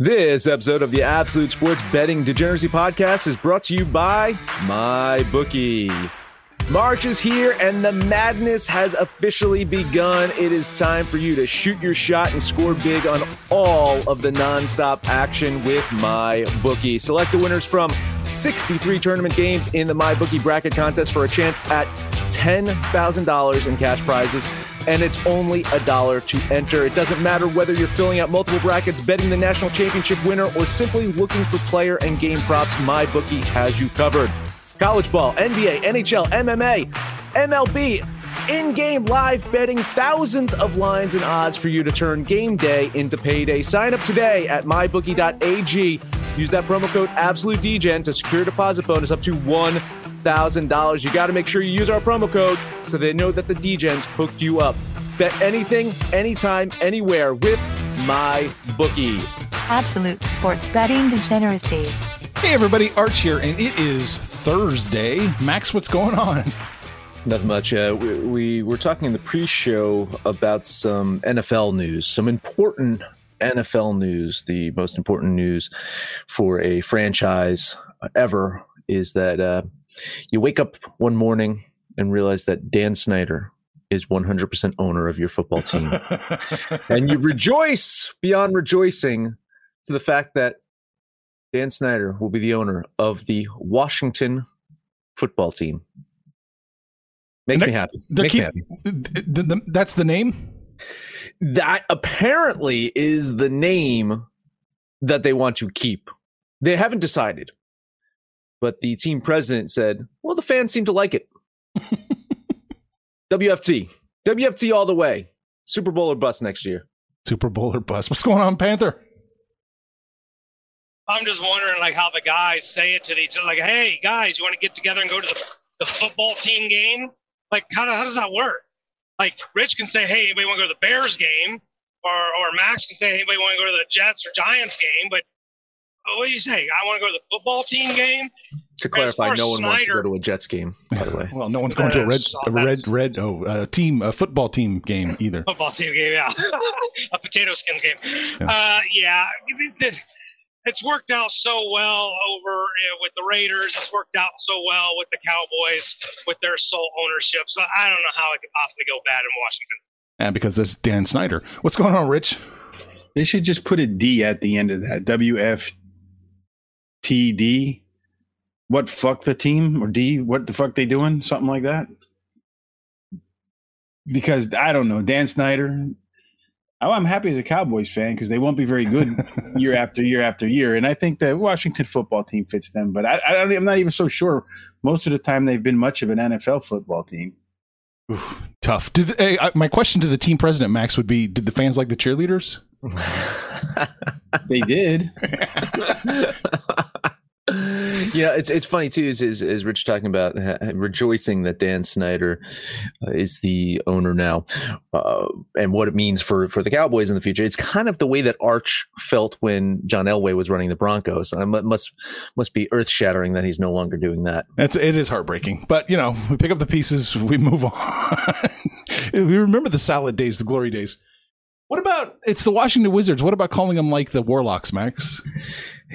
This episode of the Absolute Sports Betting Degeneracy Podcast is brought to you by MyBookie. March is here and the madness has officially begun. It is time for you to shoot your shot and score big on all of the nonstop action with MyBookie. Select the winners from 63 tournament games in the MyBookie bracket contest for a chance at $10,000 in cash prizes. And it's only a dollar to enter. It doesn't matter whether you're filling out multiple brackets, betting the national championship winner, or simply looking for player and game props. MyBookie has you covered college ball, NBA, NHL, MMA, MLB, in game live betting, thousands of lines and odds for you to turn game day into payday. Sign up today at mybookie.ag. Use that promo code AbsoluteDGen to secure a deposit bonus up to $1,000. You got to make sure you use our promo code so they know that the DGens hooked you up. Bet anything, anytime, anywhere with my bookie. Absolute sports betting degeneracy. Hey everybody, Arch here, and it is Thursday. Max, what's going on? Nothing much. Uh, we, we were talking in the pre-show about some NFL news, some important NFL news. The most important news for a franchise ever is that uh, you wake up one morning and realize that Dan Snyder is 100% owner of your football team, and you rejoice beyond rejoicing to the fact that Dan Snyder will be the owner of the Washington football team. Makes me happy. Makes keep, me happy. The, the, that's the name? That apparently is the name that they want to keep. They haven't decided. But the team president said, well, the fans seem to like it. WFT. WFT all the way. Super Bowl or bust next year. Super Bowl or bust. What's going on, Panther? I'm just wondering, like, how the guys say it to each other. Like, hey, guys, you want to get together and go to the, the football team game? Like, how, how does that work? Like, Rich can say, hey, anybody want to go to the Bears game? Or, or Max can say, anybody want to go to the Jets or Giants game? But what do you say? I want to go to the football team game? To clarify, no one Snyder, wants to go to a Jets game, by the way. well, no one's going to a red, a red, red, oh, a team, a football team game either. Football team game, yeah. a potato skins game. Yeah. Uh, yeah it's worked out so well over you know, with the Raiders. It's worked out so well with the Cowboys with their sole ownership. So I don't know how it could possibly go bad in Washington. And because that's Dan Snyder. What's going on, Rich? They should just put a D at the end of that. WFTD. What fuck the team or D? What the fuck they doing? Something like that. Because I don't know. Dan Snyder, Oh, I'm happy as a Cowboys fan because they won't be very good year after year after year, and I think the Washington football team fits them. But I, I am not even so sure. Most of the time, they've been much of an NFL football team. Oof, tough. Did hey, my question to the team president Max would be: Did the fans like the cheerleaders? they did. yeah, it's it's funny too. Is is, is Rich talking about rejoicing that Dan Snyder uh, is the owner now, uh, and what it means for for the Cowboys in the future. It's kind of the way that Arch felt when John Elway was running the Broncos. it must must be earth shattering that he's no longer doing that. It is heartbreaking, but you know we pick up the pieces, we move on. we remember the salad days, the glory days. What about it's the Washington Wizards? What about calling them like the Warlocks, Max?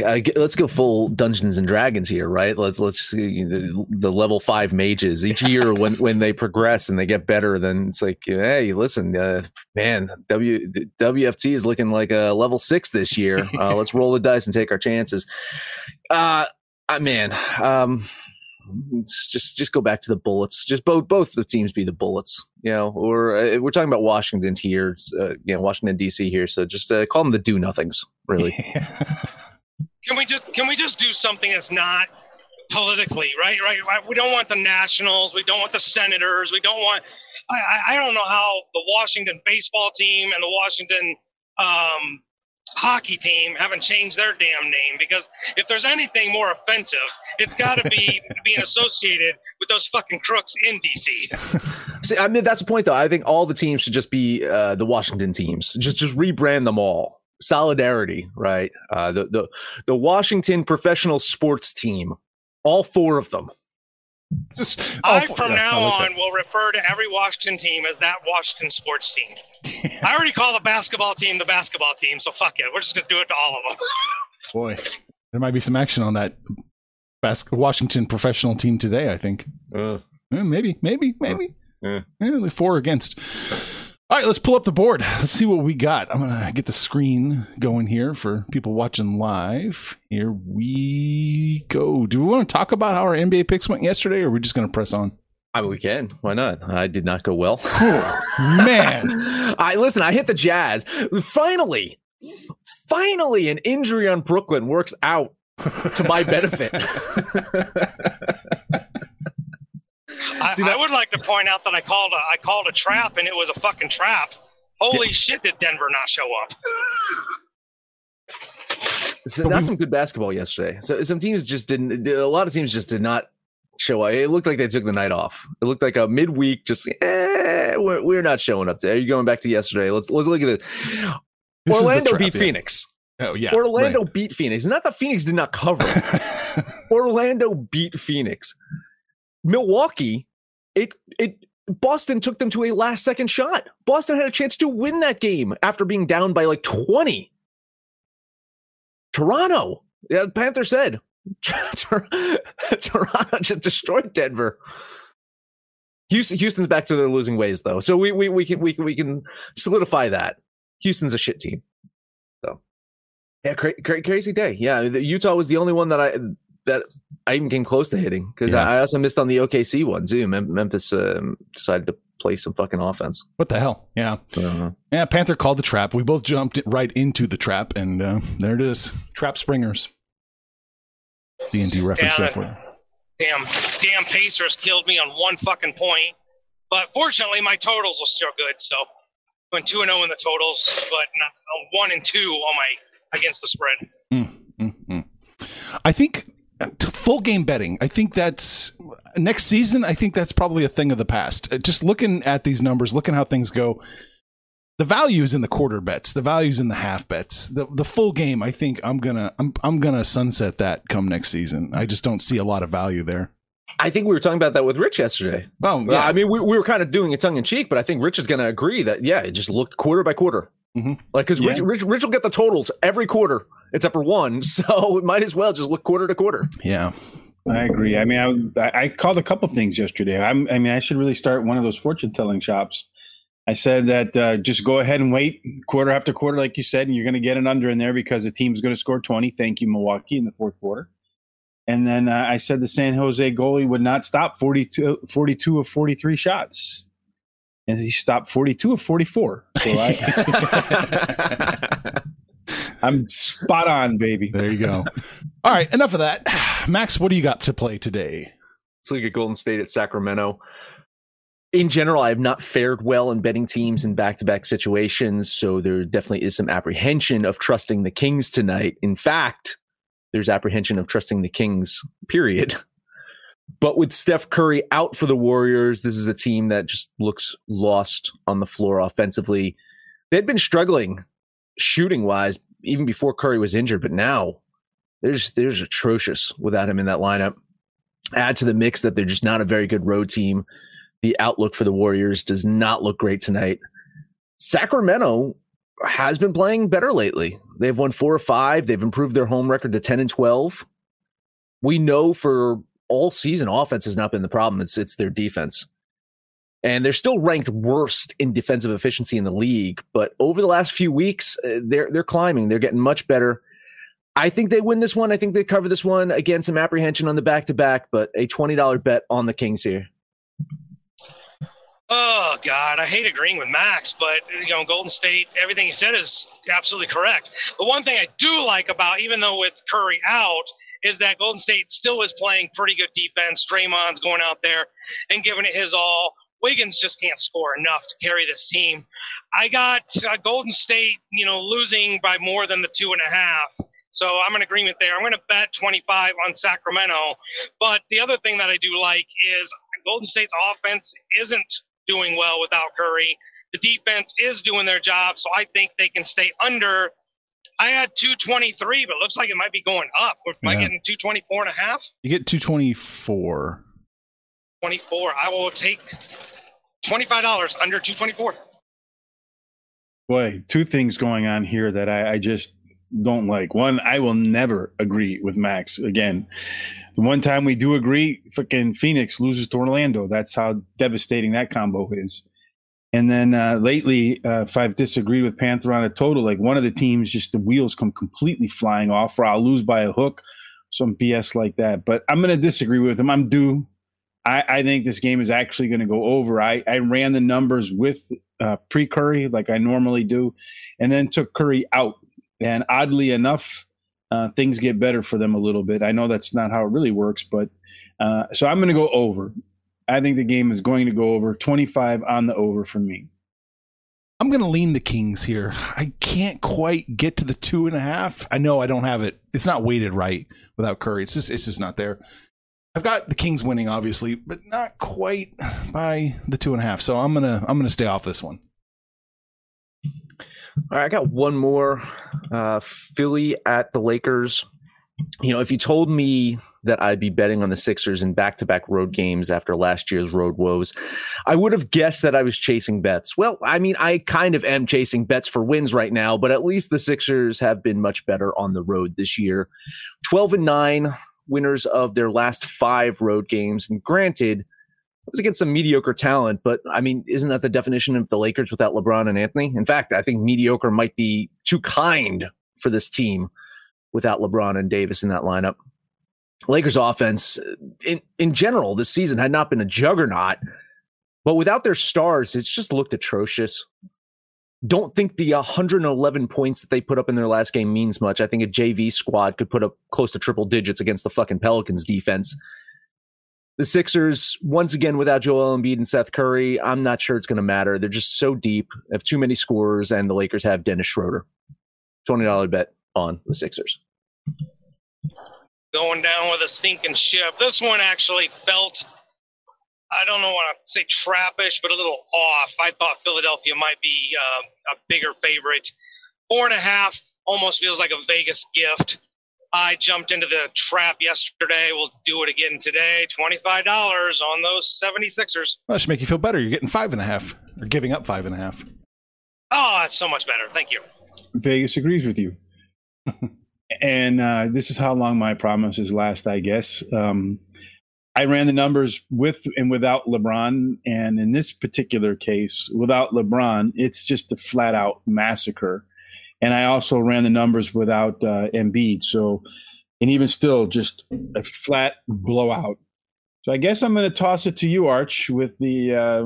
Uh, let's go full Dungeons and Dragons here, right? Let's let's see the, the level five mages each year when when they progress and they get better. Then it's like, hey, listen, uh, man, W WFT is looking like a level six this year. Uh, let's roll the dice and take our chances. Uh, man, um, just just go back to the bullets. Just both both the teams be the bullets, you know. Or uh, we're talking about Washington here, uh, you know, Washington D.C. here. So just uh, call them the do nothings, really. can we just can we just do something that's not politically right? Right? We don't want the Nationals. We don't want the Senators. We don't want. I I don't know how the Washington baseball team and the Washington um, hockey team haven't changed their damn name because if there's anything more offensive, it's got to be being associated with those fucking crooks in DC. See, I mean, that's the point, though. I think all the teams should just be uh, the Washington teams. Just just rebrand them all. Solidarity, right? Uh, the the the Washington professional sports team, all four of them. Just, I, from yeah, now I like on, will refer to every Washington team as that Washington sports team. I already call the basketball team the basketball team, so fuck it. We're just gonna do it to all of them. Boy, there might be some action on that bas- Washington professional team today. I think. Uh, Eh, maybe, maybe, maybe. Yeah. Eh, only four against. All right, let's pull up the board. Let's see what we got. I'm gonna get the screen going here for people watching live. Here we go. Do we want to talk about how our NBA picks went yesterday, or are we just gonna press on? I mean, we can. Why not? I did not go well. Man, I listen. I hit the Jazz. Finally, finally, an injury on Brooklyn works out to my benefit. I, I I- would like to point out that I called a I called a trap and it was a fucking trap. Holy shit! Did Denver not show up? So that's some good basketball yesterday. So some teams just didn't. A lot of teams just did not show up. It looked like they took the night off. It looked like a midweek. Just eh, we're, we're not showing up. Today. Are you going back to yesterday? Let's let's look at this. This Orlando trap, beat yeah. Phoenix. Oh yeah, Orlando beat Phoenix. Not that Phoenix did not cover. Orlando beat Phoenix. Milwaukee, it it Boston took them to a last second shot. Boston had a chance to win that game after being down by like 20. Toronto, yeah, the Panther said Toronto just destroyed Denver. Houston, Houston's back to their losing ways though. So we we we can we we can solidify that. Houston's a shit team. So yeah, cra- cra- crazy day. Yeah, the Utah was the only one that I that I even came close to hitting because Yeah. I, I also missed on the OKC one too. Mem- Memphis um, decided to play some fucking offense. What the hell? Yeah, Uh-huh. yeah. Panther called the trap. We both jumped right into the trap, and uh, there it is. Trap springers. D and D reference Yeah, there for you. Damn, damn Pacers killed me on one fucking point. But fortunately, my totals were still good. So went two and zero in the totals, but not uh, one and two on my against the spread. Mm-mm. I think uh, t- full game betting. I think that's next season. I think that's probably a thing of the past. Uh, Just looking at these numbers, looking how things go. The values in the quarter bets, the values in the half bets, the the full game. I think I'm gonna I'm I'm gonna sunset that come next season. I just don't see a lot of value there. I think we were talking about that with Rich yesterday. Well, Yeah. I mean, we, we were kind of doing it tongue in cheek, but I think Rich is going to agree that yeah, it just looked quarter by quarter. Mhm. Like because Rich, Rich Rich will get the totals every quarter except for one, so it might as well just look quarter to quarter. yeah. I agree. I mean, I, I called a couple things yesterday. I'm, I mean, I should really start one of those fortune telling shops. I said that uh, just go ahead and wait quarter after quarter, like you said, and you're going to get an under in there because the team's going to score 20. Thank you, Milwaukee, in the fourth quarter. And then uh, I said the San Jose goalie would not stop 42, 42 of 43 shots. And he stopped 42 of 44. So I, I'm spot on, baby. There you go. All right, enough of that. Max, what do you got to play today? Let's look at Golden State at Sacramento. In general, I have not fared well in betting teams in back to back situations. So there definitely is some apprehension of trusting the Kings tonight. In fact, there's apprehension of trusting the Kings, period. But with Steph Curry out for the Warriors, this is a team that just looks lost on the floor offensively. They'd been struggling shooting wise even before Curry was injured, but now there's there's atrocious without him in that lineup add to the mix that they're just not a very good road team. The outlook for the Warriors does not look great tonight. Sacramento has been playing better lately. They've won four or five. They've improved their home record to 10 and 12. We know for all season, offense has not been the problem. It's, it's their defense. And they're still ranked worst in defensive efficiency in the league. But over the last few weeks, uh, they're, they're climbing. They're getting much better. I think they win this one. I think they cover this one. Again, some apprehension on the back to back, but a $20 bet on the Kings here. Oh God, I hate agreeing with Max, but you know, Golden State, everything he said is absolutely correct. The one thing I do like about, even though with Curry out, is that Golden State still is playing pretty good defense. Draymond's going out there and giving it his all. Wiggins just can't score enough to carry this team. I got uh, Golden State, you know, losing by more than the two and a half. So I'm in agreement there. I'm going to bet 25 on Sacramento. But the other thing that I do like is Golden State's offense isn't doing well without Curry. The defense is doing their job, so I think they can stay under. I had 223, but it looks like it might be going up. Am I getting 224 and a half? You get 224. 24. I will take $25 under 224. Boy, two things going on here that I, I just don't like. One, I will never agree with Max again. The one time we do agree, fucking Phoenix loses to Orlando. That's how devastating that combo is. And then uh, lately, uh, if I've disagreed with Panther on a total, like one of the teams, just the wheels come completely flying off, or I'll lose by a hook, some BS like that. But I'm going to disagree with him. I'm due. I, I think this game is actually going to go over. I, I ran the numbers with uh, pre Curry like I normally do, and then took Curry out. And oddly enough, uh, things get better for them a little bit. I know that's not how it really works, but uh, so I'm going to go over. I think the game is going to go over 25 on the over for me. I'm going to lean the Kings here. I can't quite get to the two and a half. I know I don't have it. It's not weighted right without Curry. It's just it's just not there. I've got the Kings winning, obviously, but not quite by the two and a half. So I'm gonna I'm gonna stay off this one. All right, I got one more. Uh, Philly at the Lakers. You know, if you told me that I'd be betting on the Sixers in back to back road games after last year's road woes, I would have guessed that I was chasing bets. Well, I mean, I kind of am chasing bets for wins right now, but at least the Sixers have been much better on the road this year. 12 and 9 winners of their last five road games. And granted, it was against some mediocre talent, but I mean, isn't that the definition of the Lakers without LeBron and Anthony? In fact, I think mediocre might be too kind for this team without LeBron and Davis in that lineup. Lakers offense in, in general this season had not been a juggernaut, but without their stars, it's just looked atrocious. Don't think the 111 points that they put up in their last game means much. I think a JV squad could put up close to triple digits against the fucking Pelicans defense. The Sixers, once again, without Joel Embiid and Seth Curry, I'm not sure it's going to matter. They're just so deep, have too many scorers, and the Lakers have Dennis Schroeder. $20 bet on the Sixers. Going down with a sinking ship. This one actually felt, I don't know want to say trappish, but a little off. I thought Philadelphia might be uh, a bigger favorite. Four and a half almost feels like a Vegas gift. I jumped into the trap yesterday. We'll do it again today. $25 on those 76ers. Well, that should make you feel better. You're getting five and a half, or giving up five and a half. Oh, that's so much better. Thank you. Vegas agrees with you. and uh, this is how long my promises last, I guess. Um, I ran the numbers with and without LeBron. And in this particular case, without LeBron, it's just a flat out massacre. And I also ran the numbers without uh, Embiid. So, and even still, just a flat blowout. So I guess I'm going to toss it to you, Arch, with the uh,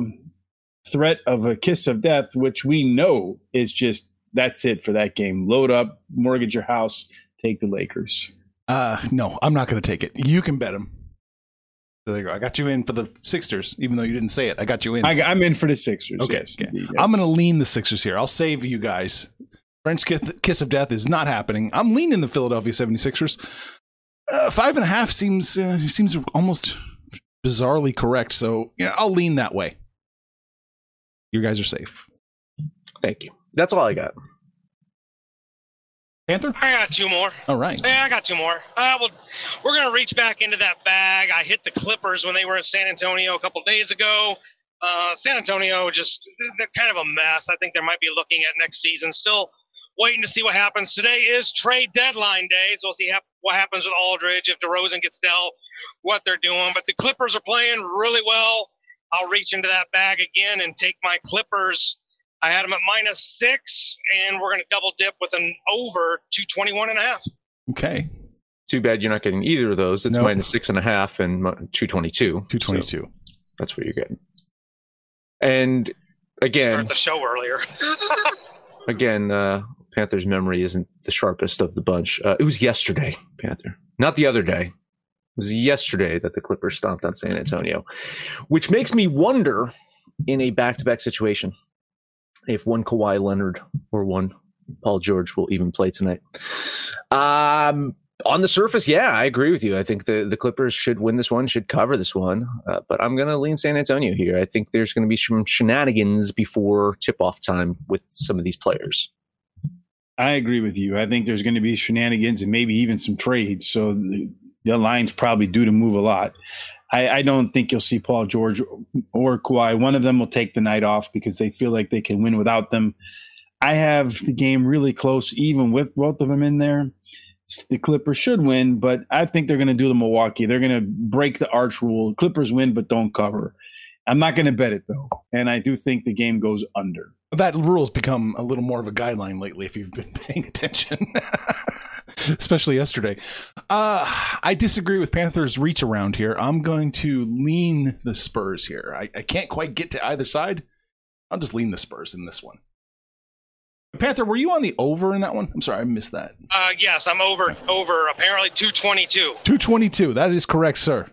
threat of a kiss of death, which we know is just that's it for that game. Load up, mortgage your house, take the Lakers. Uh, no, I'm not going to take it. You can bet them. So there you go. I got you in for the Sixers, even though you didn't say it. I got you in. I, I'm in for the Sixers. Okay, yes, okay. yes. I'm going to lean the Sixers here. I'll save you guys. French kiss, kiss of death is not happening. I'm leaning the Philadelphia 76ers. Uh, five and a half seems uh, seems almost bizarrely correct. So yeah, I'll lean that way. You guys are safe. Thank you. That's all I got. Panther. I got two more. All right. Yeah, I got two more. Uh, well, we're going to reach back into that bag. I hit the Clippers when they were in San Antonio a couple days ago. Uh, San Antonio just, they're kind of a mess. I think they might be looking at next season. Still waiting to see what happens. Today is trade deadline day, so we'll see hap- what happens with Aldridge if DeRozan gets dealt, what they're doing. But the Clippers are playing really well. I'll reach into that bag again and take my Clippers. I had them at minus six, and we're going to double dip with an over 221 and a half. Okay. Too bad you're not getting either of those. It's Nope. minus six and a half and 222. 222. So that's what you're getting. And again, Start the show earlier. again, uh, Panther's memory isn't the sharpest of the bunch. Uh, it was yesterday, Panther, not the other day. It was yesterday that the Clippers stomped on San Antonio, which makes me wonder in a back to back situation if one Kawhi Leonard or one Paul George will even play tonight. Um, on the surface, yeah, I agree with you. I think the, the Clippers should win this one, should cover this one, uh, but I'm going to lean San Antonio here. I think there's going to be some shenanigans before tip off time with some of these players. I agree with you. I think there's going to be shenanigans and maybe even some trades. So the, the line's probably due to move a lot. I, I, don't think you'll see Paul George or Kawhi. One of them will take the night off because they feel like they can win without them. I have the game really close, even with both of them in there the Clippers should win, but I think they're going to do the Milwaukee. They're going to break the arch rule. Clippers win, but don't cover. I'm not going to bet it though, and I do think the game goes under. That rule's become a little more of a guideline lately. If you've been paying attention, especially yesterday, uh, I disagree with Panthers' reach around here. I'm going to lean the Spurs here. I, I can't quite get to either side. I'll just lean the Spurs in this one. Panther, were you on the over in that one? I'm sorry, I missed that. Uh, yes, I'm over. Over apparently 222. 222. That is correct, sir.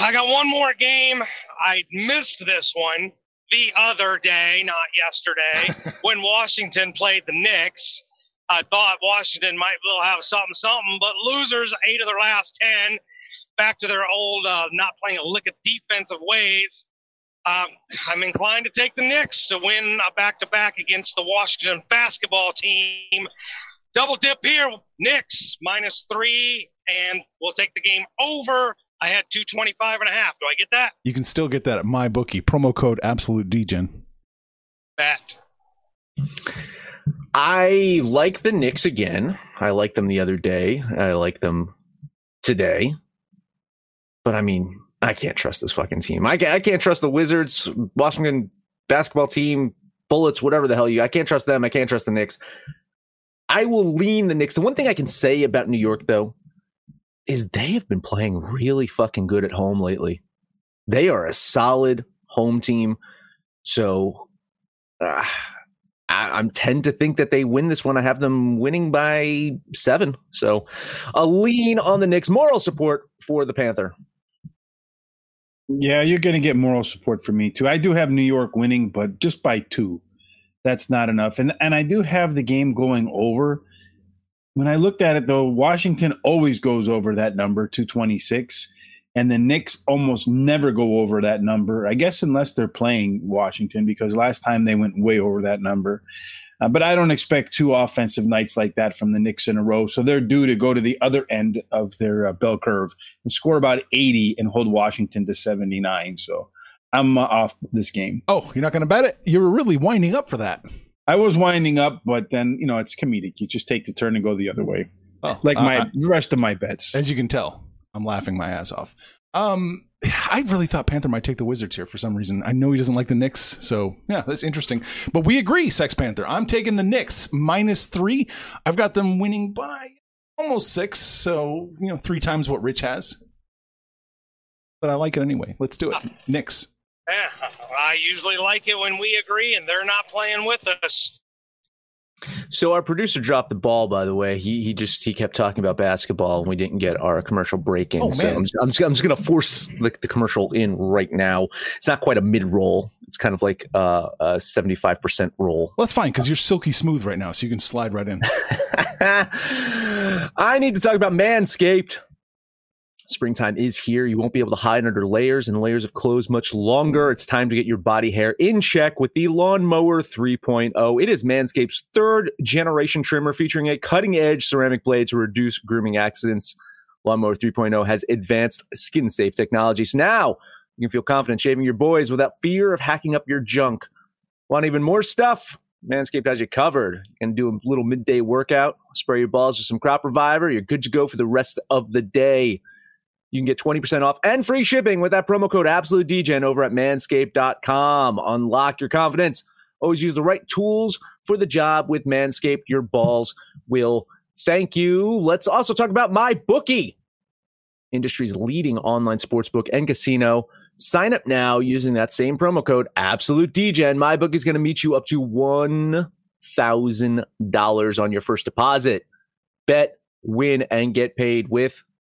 I got one more game. I missed this one the other day, not yesterday, when Washington played the Knicks. I thought Washington might will have something, something, but losers eight of their last ten, back to their old uh, not playing a lick of defensive ways. Um, I'm inclined to take the Knicks to win a back to back against the Washington basketball team. Double dip here, Knicks minus three, and we'll take the game over. I had 225 and a half. Do I get that? You can still get that at my bookie. Promo code absolute degen. Bet. I like the Knicks again. I liked them the other day. I like them today. But I mean, I can't trust this fucking team. I can't, I can't trust the Wizards, Washington basketball team, Bullets, whatever the hell you. I can't trust them. I can't trust the Knicks. I will lean the Knicks. The one thing I can say about New York though is they have been playing really fucking good at home lately. They are a solid home team. So uh, I, am tend to think that they win this one. I have them winning by seven. So a lean on the Knicks. Moral support for the Panther. Yeah, you're going to get moral support from me too. I do have New York winning, but just by two. That's not enough. And and I do have the game going over. When I looked at it though, Washington always goes over that number, 226, and the Knicks almost never go over that number. I guess unless they're playing Washington because last time they went way over that number. Uh, but I don't expect two offensive nights like that from the Knicks in a row. So they're due to go to the other end of their uh, bell curve and score about 80 and hold Washington to 79. So I'm uh, off this game. Oh, you're not going to bet it? You were really winding up for that. I was winding up, but then, you know, it's comedic. You just take the turn and go the other way. Oh, like my uh, rest of my bets. As you can tell, I'm laughing my ass off. Um, I really thought Panther might take the Wizards here for some reason. I know he doesn't like the Knicks, so yeah, that's interesting. But we agree, Sex Panther. I'm taking the Knicks minus three. I've got them winning by almost six, so you know, three times what Rich has. But I like it anyway. Let's do it. Knicks. Yeah, I usually like it when we agree and they're not playing with us. So our producer dropped the ball. By the way, he he just he kept talking about basketball, and we didn't get our commercial break in. Oh, so I'm just, I'm just, I'm just gonna force the, the commercial in right now. It's not quite a mid roll. It's kind of like uh, a 75 percent roll. Well, that's fine because you're silky smooth right now, so you can slide right in. I need to talk about Manscaped. Springtime is here. You won't be able to hide under layers and layers of clothes much longer. It's time to get your body hair in check with the Lawnmower 3.0. It is Manscaped's third generation trimmer featuring a cutting edge ceramic blade to reduce grooming accidents. Lawnmower 3.0 has advanced skin safe technology. So now you can feel confident shaving your boys without fear of hacking up your junk. Want even more stuff? Manscaped has you covered. You can do a little midday workout, spray your balls with some crop reviver. You're good to go for the rest of the day. You can get 20% off and free shipping with that promo code Absolute DGen over at manscaped.com. Unlock your confidence. Always use the right tools for the job with Manscaped. Your balls will thank you. Let's also talk about my bookie, industry's leading online sportsbook and casino. Sign up now using that same promo code Absolute DGen. My book is going to meet you up to $1,000 on your first deposit. Bet, win, and get paid with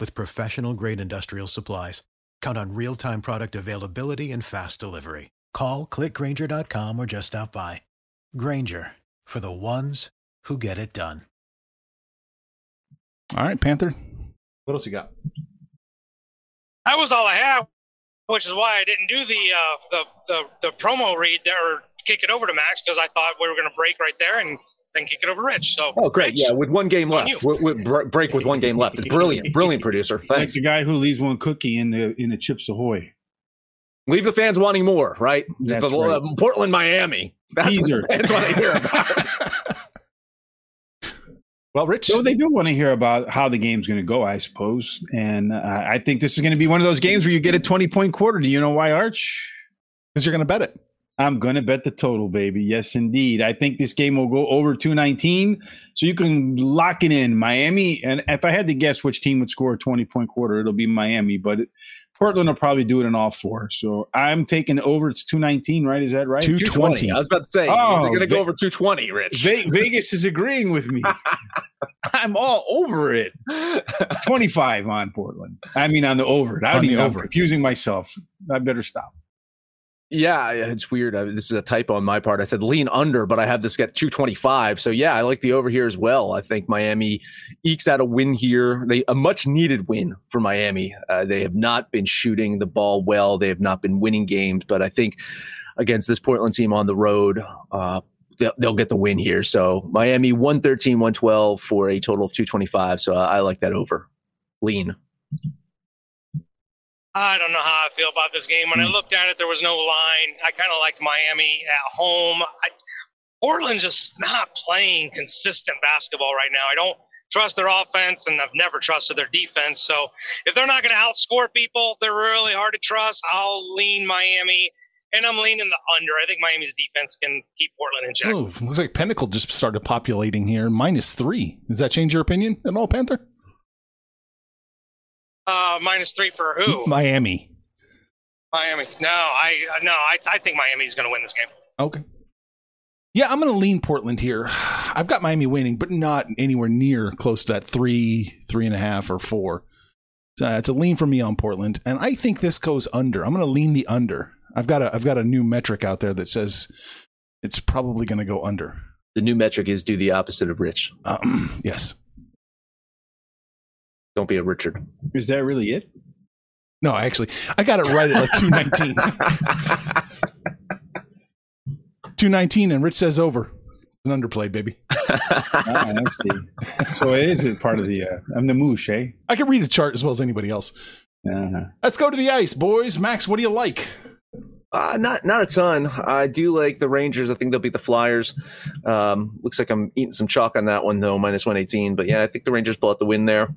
with professional grade industrial supplies. Count on real time product availability and fast delivery. Call clickgrainger.com or just stop by. Grainger for the ones who get it done. All right, Panther. What else you got? That was all I have, which is why I didn't do the uh, the, the the promo read there or kick it over to Max because I thought we were going to break right there and then kick it over Rich. So Oh, great. Rich, Yeah, with one game On left. you. With, with br- break with one game left. It's brilliant. Brilliant producer. Like the guy who leaves one cookie in the in the Chips Ahoy. Leave the fans wanting more, right? That's But, uh, right. Portland, Miami. That's Teaser. what the fans want to hear about. well, Rich. So they do want to hear about how the game's going to go, I suppose. And uh, I think this is going to be one of those games where you get a 20 point quarter. Do you know why, Arch? Because you're going to bet it. I'm going to bet the total, baby. Yes, indeed. I think this game will go over 219. So you can lock it in. Miami, and if I had to guess which team would score a 20 point quarter, it'll be Miami, but it, Portland will probably do it in all four. So I'm taking over. It's 219, right? Is that right? 220. I was about to say, Oh, is it oh, going to go over 220, Rich? Ve- Vegas is agreeing with me. I'm all over it. 25 on Portland. I mean, on the over. I On don't the even, I'm over. confusing myself. I better stop. Yeah, it's weird. I, this is a typo on my part. I said lean under, but I have this get 225. So yeah, I like the over here as well. I think Miami ekes out a win here. They a much needed win for Miami. Uh, they have not been shooting the ball well. They have not been winning games, but I think against this Portland team on the road, uh, they'll, they'll get the win here. So Miami 113, 112 for a total of 225. So I like that over. Lean. I don't know how I feel about this game. When I hmm. looked at it, there was no line. I kind of like Miami at home. I, Portland's just not playing consistent basketball right now. I don't trust their offense, and I've never trusted their defense. So if they're not going to outscore people, they're really hard to trust. I'll lean Miami, and I'm leaning the under. I think Miami's defense can keep Portland in check. Oh, looks like Pinnacle just started populating here. Minus three. Does that change your opinion at all, Panther? Uh, minus three for who? Miami. Miami. No, I no, I, I think Miami's going to win this game. Okay. Yeah, I'm going to lean Portland here. I've got Miami winning, but not anywhere near close to that three, three and a half, or four. So uh, it's a lean for me on Portland, and I think this goes under. I'm going to lean the under. I've got a I've got a new metric out there that says it's probably going to go under. The new metric is do the opposite of Rich. Um, yes. Don't be a Richard. Is that really it? No, actually, I got it right at like 219. 219, and Rich says over. It's an underplay, baby. Ah, I see. So it is a part of the. Uh, I'm the moosh, eh? I can read a chart as well as anybody else. Uh-huh. Let's go to the ice, boys. Max, what do you like? Uh, not not a ton. I do like the Rangers. I think they'll beat the Flyers. Um, looks like I'm eating some chalk on that one though, minus 118. But yeah, I think the Rangers pull out the win there.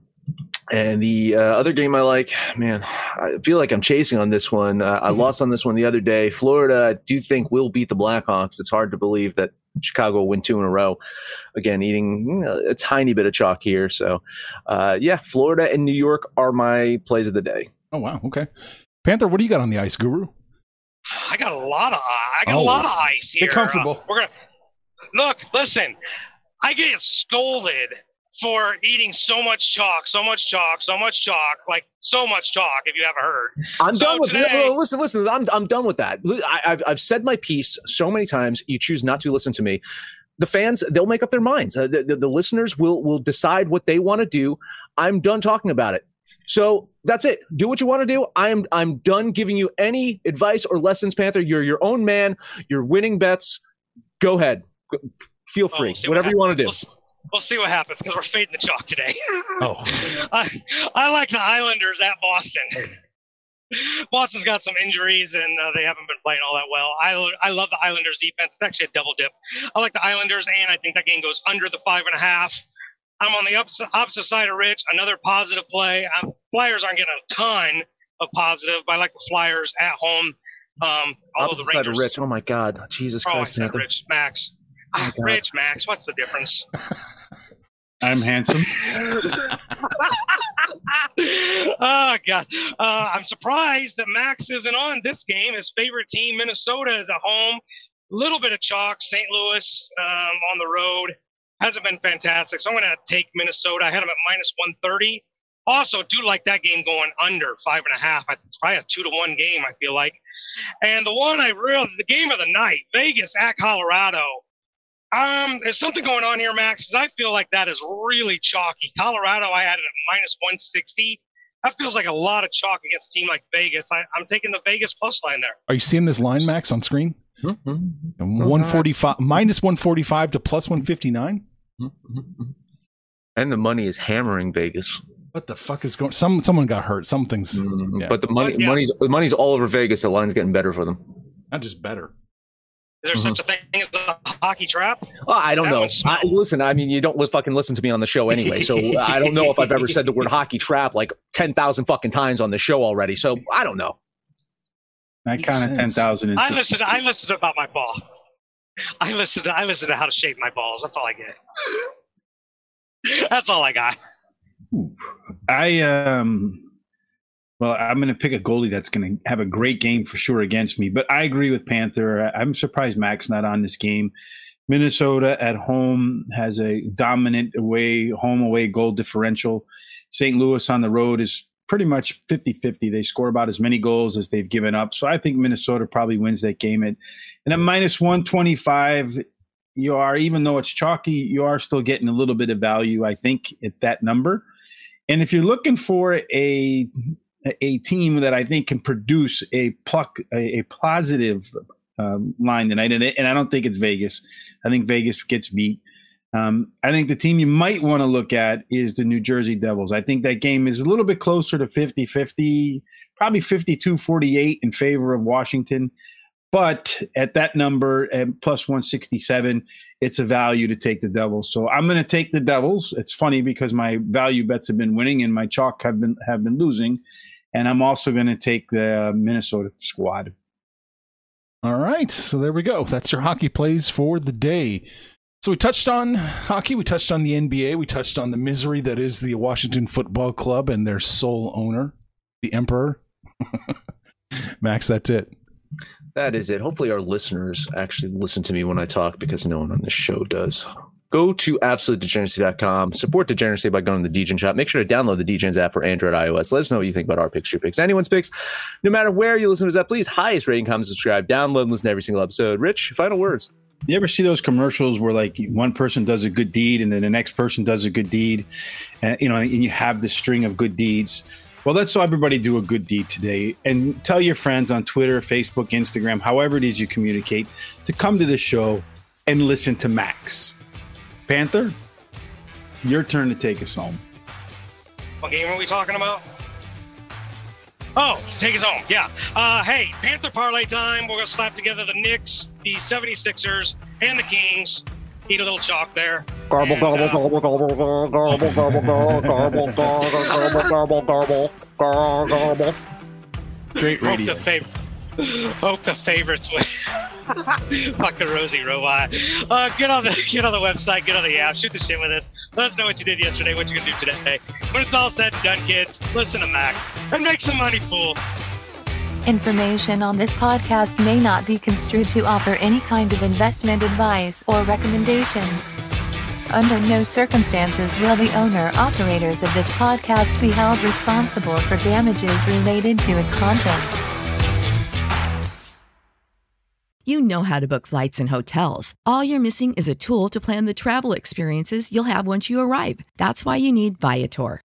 And the uh, other game I like, man, I feel like I'm chasing on this one. Uh, I lost on this one the other day. Florida, I do think will beat the Blackhawks. It's hard to believe that Chicago will win two in a row. Again, eating uh, a tiny bit of chalk here. So, uh, yeah, Florida and New York are my plays of the day. Oh wow, okay. Panther, what do you got on the ice, Guru? I got a lot of I got Oh. a lot of ice here. Get comfortable. Uh, we're gonna look. Listen, I get scolded for eating so much chalk, so much chalk, so much chalk, like so much chalk. If you haven't heard, I'm So done with today- no, listen, listen. I'm I'm done with that. I, I've I've said my piece so many times. You choose not to listen to me. The fans, they'll make up their minds. Uh, the, the, the listeners will will decide what they want to do. I'm done talking about it. So that's it. Do what you want to do. I'm I'm done giving you any advice or lessons, Panther. You're your own man. You're winning bets. Go ahead. Feel Well, free. we'll see what Whatever you want to do. We'll, we'll see what happens because we're fading the chalk today. Oh. I, I like the Islanders at Boston. Boston's got some injuries and uh, they haven't been playing all that well. I, I love the Islanders defense. It's actually a double dip. I like the Islanders, and I think that game goes under the five and a half. I'm on the opposite, opposite side of Rich. Another positive play. Um, Flyers aren't getting a ton of positive, but I like the Flyers at home. Um, although the Opposite side of Rich. Oh my God. Jesus Christ, Max. Ah, God. Rich, Max. What's the difference? I'm handsome. oh God, uh, I'm surprised that Max isn't on this game. His favorite team, Minnesota, is at home. Little bit of chalk. St. Louis um, on the road hasn't been fantastic, so I'm going to take Minnesota. I had them at minus 130. Also, do like that game going under five and a half. It's probably a two to one game. I feel like. And the one I really, the game of the night, Vegas at Colorado. Um, there's something going on here, Max, because I feel like that is really chalky. Colorado, I had it at minus 160. That feels like a lot of chalk against a team like Vegas. I, I'm taking the Vegas plus line there. Are you seeing this line, Max, on screen? Mm-hmm. 145 minus 145 to plus 159. And the money is hammering Vegas. What the fuck is going? Some someone got hurt. Something's yeah. But the money, But, yeah. money's the money's all over Vegas. The line's getting better for them. not just better. Is there such a thing as a hockey trap? Oh, I don't That know. I, listen, I mean, you don't li- fucking listen to me on the show anyway, so I don't know if I've ever said the word hockey trap like ten thousand fucking times on the show already. So I don't know. I Makes counted ten sense. thousand. I listened. I listened about my ball. I listened. I listened to how to shape my balls. That's all I get. That's all I got. I um well, I'm going to pick a goalie that's going to have a great game for sure against me. But I agree with Panther. I'm surprised Mac's not on this game. Minnesota at home has a dominant away home away goal differential. St. Louis on the road is pretty much 50-50. They score about as many goals as they've given up. So I think Minnesota probably wins that game at and at minus 125 you are even though it's chalky, you are still getting a little bit of value I think at that number. And if you're looking for a a team that I think can produce a pluck a, a positive um, line tonight, and, and I don't think it's Vegas. I think Vegas gets beat. Um, I think the team you might want to look at is the New Jersey Devils. I think that game is a little bit closer to 50 50, probably 52 48 in favor of Washington. But at that number, at plus 167, it's a value to take the Devils. So I'm going to take the Devils. It's funny because my value bets have been winning and my chalk have been have been losing, and I'm also going to take the Minnesota squad. All right. So there we go. That's your hockey plays for the day. So we touched on hockey, we touched on the NBA, we touched on the misery that is the Washington Football Club and their sole owner, the Emperor. Max, that's it. That is it. Hopefully, our listeners actually listen to me when I talk because no one on this show does. Go to absolutedegeneracy.com. Support Degeneracy by going to the DGen shop. Make sure to download the Degens app for Android, iOS. Let us know what you think about our picks, your picks, anyone's picks. No matter where you listen to us at, please highest rating, comment, subscribe, download, and listen to every single episode. Rich, final words. You ever see those commercials where like one person does a good deed and then the next person does a good deed, and you know, and you have this string of good deeds. Well, let's everybody do a good deed today, and tell your friends on Twitter, Facebook, Instagram, however it is you communicate, to come to the show and listen to Max. Panther, your turn to take us home. What game are we talking about? Oh, take us home. Yeah. Uh, hey, Panther parlay time. We're going to slap together the Knicks, the 76ers, and the Kings. Eat a little chalk there. Garble, And, garble, uh, garble, garble, garble, garble, garble, garble, garble, garble, garble, garble, garble, garble. Great Hope radio. the, fav- hope the favorites win. Fuck the Rosie Robot. Uh, get on the get on the website, get on the app, shoot the shit with us. Let us know what you did yesterday, what you're gonna do today. When it's all said and done, kids, listen to Max and make some money, fools. Information on this podcast may not be construed to offer any kind of investment advice or recommendations. Under no circumstances will the owner operators of this podcast be held responsible for damages related to its contents. You know how to book flights and hotels. All you're missing is a tool to plan the travel experiences you'll have once you arrive. That's why you need Viator.